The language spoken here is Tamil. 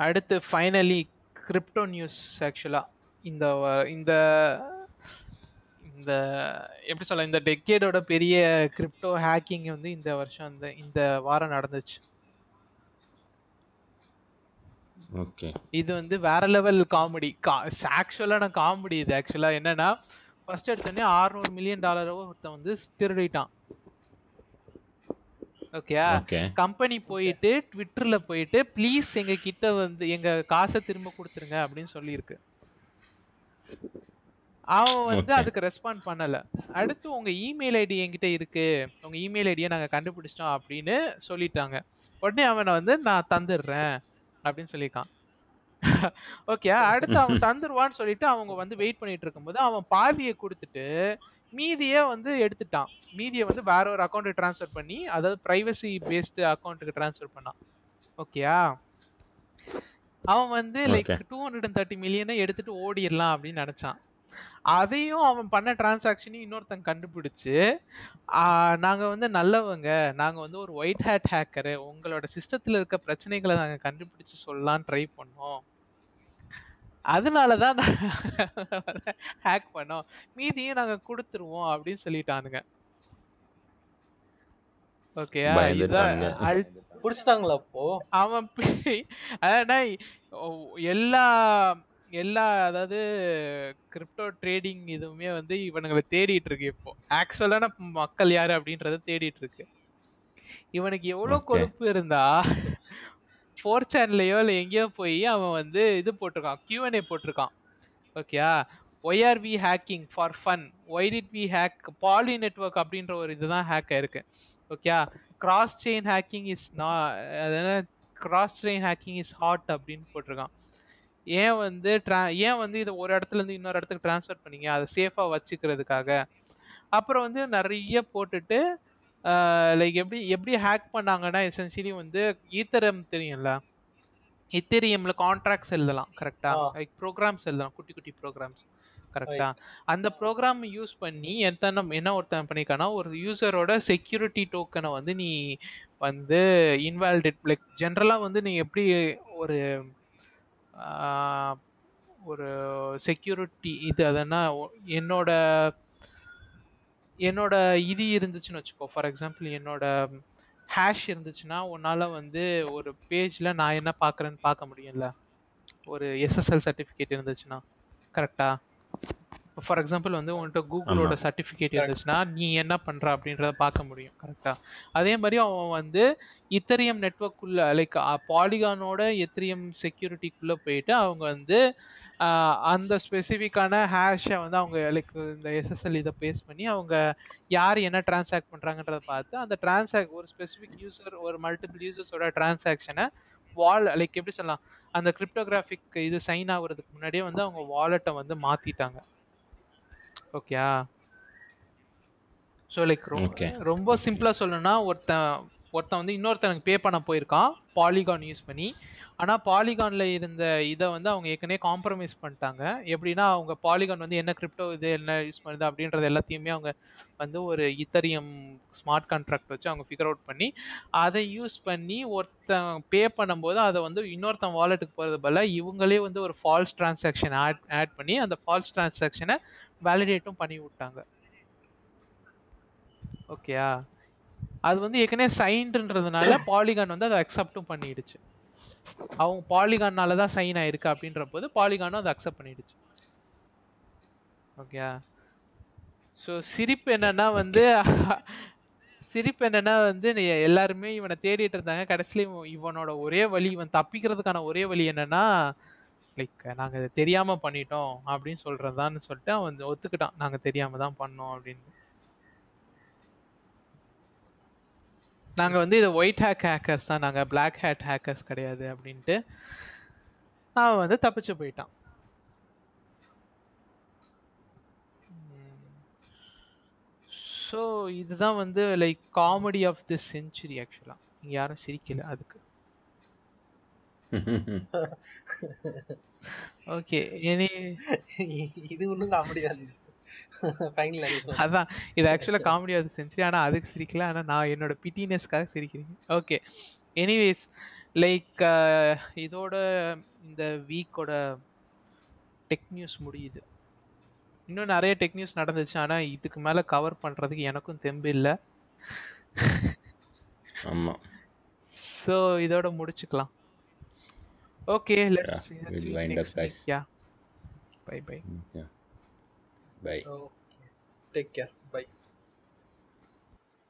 அடுத்து ஃபைனலி கிரிப்டோ நியூஸ் ஆக்சுவலாக இந்த இந்த இந்த எப்படி சொல்ல இந்த டெக்கேடோட பெரிய கிரிப்டோ ஹேக்கிங் வந்து இந்த வருஷம் இந்த இந்த வாரம் நடந்துச்சு. ஓகே இது வந்து வேற லெவல் காமெடி கா ஆக்சுவலான காமெடி இது ஆக்சுவலாக என்னன்னா ஃபர்ஸ்ட் எடுத்தோடனே 600 மில்லியன் டாலரோ ஒருத்தன் வந்து திருடிட்டான். ஓகே ஓகே கம்பெனி போயிட்டு ட்விட்டர்ல போயிட்டு ப்ளீஸ் எங்க கிட்ட வந்து எங்க காசை திரும்ப கொடுத்துருங்க அப்படின்னு சொல்லியிருக்கு. அவன் வந்து. அதுக்கு ரெஸ்பாண்ட் பண்ணல. அடுத்து உங்க இமெயில் ஐடி என்கிட்ட இருக்கு. உங்க இமெயில் ஐடியை நாங்க கண்டுபிடிச்சிட்டோம் அப்படின்னு சொல்லிட்டாங்க. உடனே அவனை வந்து நான் தந்துடுறேன் அப்படின்னு சொல்லியிருக்கான். ஓகே அடுத்து அவன் தந்துருவான்னு சொல்லிட்டு அவங்க வந்து வெயிட் பண்ணிட்டு இருக்கும்போது அவன் பாதியை கொடுத்துட்டு மீதியை வந்து எடுத்துட்டான். மீதியை வந்து வேற ஒரு அக்கௌண்ட்டுக்கு ட்ரான்ஸ்ஃபர் பண்ணி அதாவது ப்ரைவசி பேஸ்டு அக்கௌண்ட்டுக்கு ட்ரான்ஸ்ஃபர் பண்ணான். ஓகேயா அவன் வந்து like. Two hundred and thirty மில்லியனை எடுத்துட்டு ஓடிடலாம் அப்படின்னு நினச்சான். அதையும் அவன் பண்ண டிரான்சாக்ஷனையும் இன்னொருத்தன் கண்டுபிடிச்சு நாங்கள் வந்து நல்லவங்க நாங்கள் வந்து ஒரு ஒயிட் ஹேட் ஹேக்கரு உங்களோட சிஸ்டத்தில் இருக்க பிரச்சனைகளை நாங்கள் கண்டுபிடிச்சு சொல்லலாம்னு ட்ரை பண்ணோம். அதனால தான் ஹேக் பண்ணோம். மீதியும் நாங்கள் கொடுத்துருவோம் அப்படின்னு சொல்லிட்டானுங்க. ஓகே. அல் புடிச்சிட்டாங்களா அப்போ? அவன் எல்லா எல்லா அதாவது கிரிப்டோ ட்ரேடிங் இதுவுமே வந்து இவனுங்களை தேடிட்டு இருக்கு இப்போ. ஆக்சுவலான மக்கள் யாரு அப்படின்றத தேடிட்டு இருக்கு. இவனுக்கு எவ்வளோ. கொழுப்பு இருந்தா ஃபோர் சேனல்லையோ இல்லை எங்கேயோ போய் அவன் வந்து இது போட்டிருக்கான் Q&A போட்டிருக்கான். ஓகேயா why are we hacking for fun why did we hack Poly network அப்படின்ற ஒரு இதுதான் ஹேக் ஆயிருக்கு. ஓகேயா கிராஸ் செயின் ஹேக்கிங் இஸ் நா அதாவது cross chain hacking is hot அப்படின்னு போட்டிருக்கான். ஏன் வந்து ட்ரா ஏன் வந்து இதை ஒரு இடத்துல இருந்து இன்னொரு இடத்துக்கு ட்ரான்ஸ்ஃபர் பண்ணீங்க? அதை சேஃபாக வச்சுக்கிறதுக்காக. அப்புறம் வந்து நிறைய போட்டுட்டு லைக் எப்படி எப்படி ஹேக் பண்ணாங்கன்னா எசென்சியலி வந்து ஈத்தரம் தெரியும்ல? இத்தேரியமில் கான்ட்ராக்ட்ஸ் எழுதலாம் கரெக்டாக. லைக் ப்ரோக்ராம்ஸ் எழுதலாம் குட்டி குட்டி ப்ரோக்ராம்ஸ் கரெக்டா அந்த ப்ரோக்ராம் யூஸ் பண்ணி எத்தனை என்ன ஒருத்தன் பண்ணிக்கானா ஒரு யூசரோட செக்யூரிட்டி டோக்கனை வந்து நீ வந்து இன்வாலிடேட் லைக் ஜென்ரலாக வந்து நீ எப்படி ஒரு ஒரு செக்யூரிட்டி இது அதனா என்னோட என்னோட இது இருந்துச்சுன்னு வச்சுக்கோ. ஃபார் எக்ஸாம்பிள் என்னோட ஹேஷ் இருந்துச்சுன்னா உன்னால் வந்து ஒரு பேஜில் நான் என்ன பார்க்குறேன்னு பார்க்க முடியும்ல? ஒரு எஸ்எஸ்எல் சர்டிஃபிகேட் இருந்துச்சுன்னா கரெக்டாக ஃபார் எக்ஸாம்பிள் வந்து உன்கிட்ட கூகுளோட. சர்டிஃபிகேட் இருந்துச்சுன்னா நீ என்ன பண்ணுற அப்படின்றத பார்க்க முடியும் கரெக்டா அதே மாதிரி அவன் வந்து இத்தரியம் நெட்ஒர்க்குள்ளே லைக் பாலிகானோட எத்திரியம் செக்யூரிட்டிக்குள்ளே போயிட்டு அவங்க வந்து அந்த ஸ்பெசிஃபிக்கான ஹேஷை வந்து அவங்க லைக் இந்த எஸ்எஸ்எல் இதை பேஸ் பண்ணி அவங்க யார் என்ன டிரான்சாக்ட் பண்ணுறாங்கன்றத பார்த்து அந்த டிரான்சாக்ட் ஒரு ஸ்பெசிஃபிக் யூசர் ஒரு மல்டிபிள் யூசர்ஸோட டிரான்சாக்ஷனை வால் லைக் எப்படி சொல்லலாம்? அந்த கிரிப்டோகிராஃபிக் இது சைன் ஆகுறதுக்கு முன்னாடியே வந்து அவங்க வாலெட்டை வந்து மாற்றிட்டாங்க ஓகேயா ஸோ லைக் Okay. ரொம்ப சிம்பிளாக சொல்லணும்னா ஒருத்தன் ஒருத்தன் வந்து இன்னொருத்தனுக்கு பே பண்ண போயிருக்கான் பாலிகான் யூஸ் பண்ணி. ஆனால் பாலிகானில் இருந்த இதை வந்து அவங்க ஏற்கனவே காம்ப்ரமைஸ் பண்ணிட்டாங்க. எப்படின்னா அவங்க பாலிகான் வந்து என்ன கிரிப்டோ இது என்ன யூஸ் பண்ணுது அப்படின்றது எல்லாத்தையுமே அவங்க வந்து ஒரு இத்தரியம் ஸ்மார்ட் கான்ட்ராக்ட் வச்சு அவங்க ஃபிகர் அவுட் பண்ணி அதை யூஸ் பண்ணி ஒருத்தன் பே பண்ணும்போது அதை வந்து இன்னொருத்தன் வாலெட்டுக்கு போகிறது பதில் இவங்களே வந்து ஒரு ஃபால்ஸ் டிரான்சாக்ஷன் ஆட் ஆட் பண்ணி அந்த ஃபால்ஸ் டிரான்சாக்ஷனை வேலிடேட்டும் பண்ணி விட்டாங்க. ஓகேயா அது வந்து ஏற்கனவே சைன்டுன்றதுனால பாலிகான் வந்து அதை அக்செப்டும் பண்ணிடுச்சு. அவங்க பாலிகான்னால தான் சைன் ஆயிருக்கு அப்படின்ற போது பாலிகானும் அதை அக்செப்ட் பண்ணிடுச்சு. ஓகேயா ஸோ சிரிப்பு என்னன்னா வந்து சிரிப்பு என்னன்னா வந்து எல்லாருமே இவனை தேடிட்டு இருந்தாங்க. கடைசியில் இவன் இவனோட ஒரே வழி இவன் தப்பிக்கிறதுக்கான ஒரே வழி என்னன்னா லைக் நாங்கள் இதை தெரியாம பண்ணிட்டோம் அப்படின்னு சொல்றதான்னு சொல்லிட்டு அவன் வந்து ஒத்துக்கிட்டான். நாங்கள் தெரியாம தான் பண்ணோம் அப்படின்னு. நாங்கள் வந்து இது ஒயிட் ஹேக் ஹேக்கர்ஸ் தான் நாங்கள் Black ஹேட் ஹேக்கர்ஸ் கிடையாது அப்படின்ட்டு அவன் வந்து தப்பிச்சு போயிட்டான். ஸோ இதுதான் வந்து like comedy of the century ஆக்சுவலாக இங்கே யாரும் சிரிக்கல அதுக்கு. ஓகே எனி இது ஒன்றும் காமெடியா இருந்துச்சு. அதான். இது ஆக்சுவலாக காமெடி ஆஃப் தி செஞ்சுரி ஆனால் அதுக்கு சிரிக்கல. ஆனால் நான் என்னோட பிட்டினஸ்க்காக சிரிக்கிறேன். ஓகே எனிவேஸ் லைக் இதோட இந்த வீக்கோட டெக் நியூஸ் முடியுது. இன்னும் நிறைய டெக் நியூஸ் நடந்துச்சு. ஆனால் இதுக்கு மேலே கவர் பண்ணுறதுக்கு எனக்கும் தெம்பு இல்லை. ஆமாம் ஸோ இதோட முடிச்சுக்கலாம். Okay let's. Yeah bye bye bye okay take care bye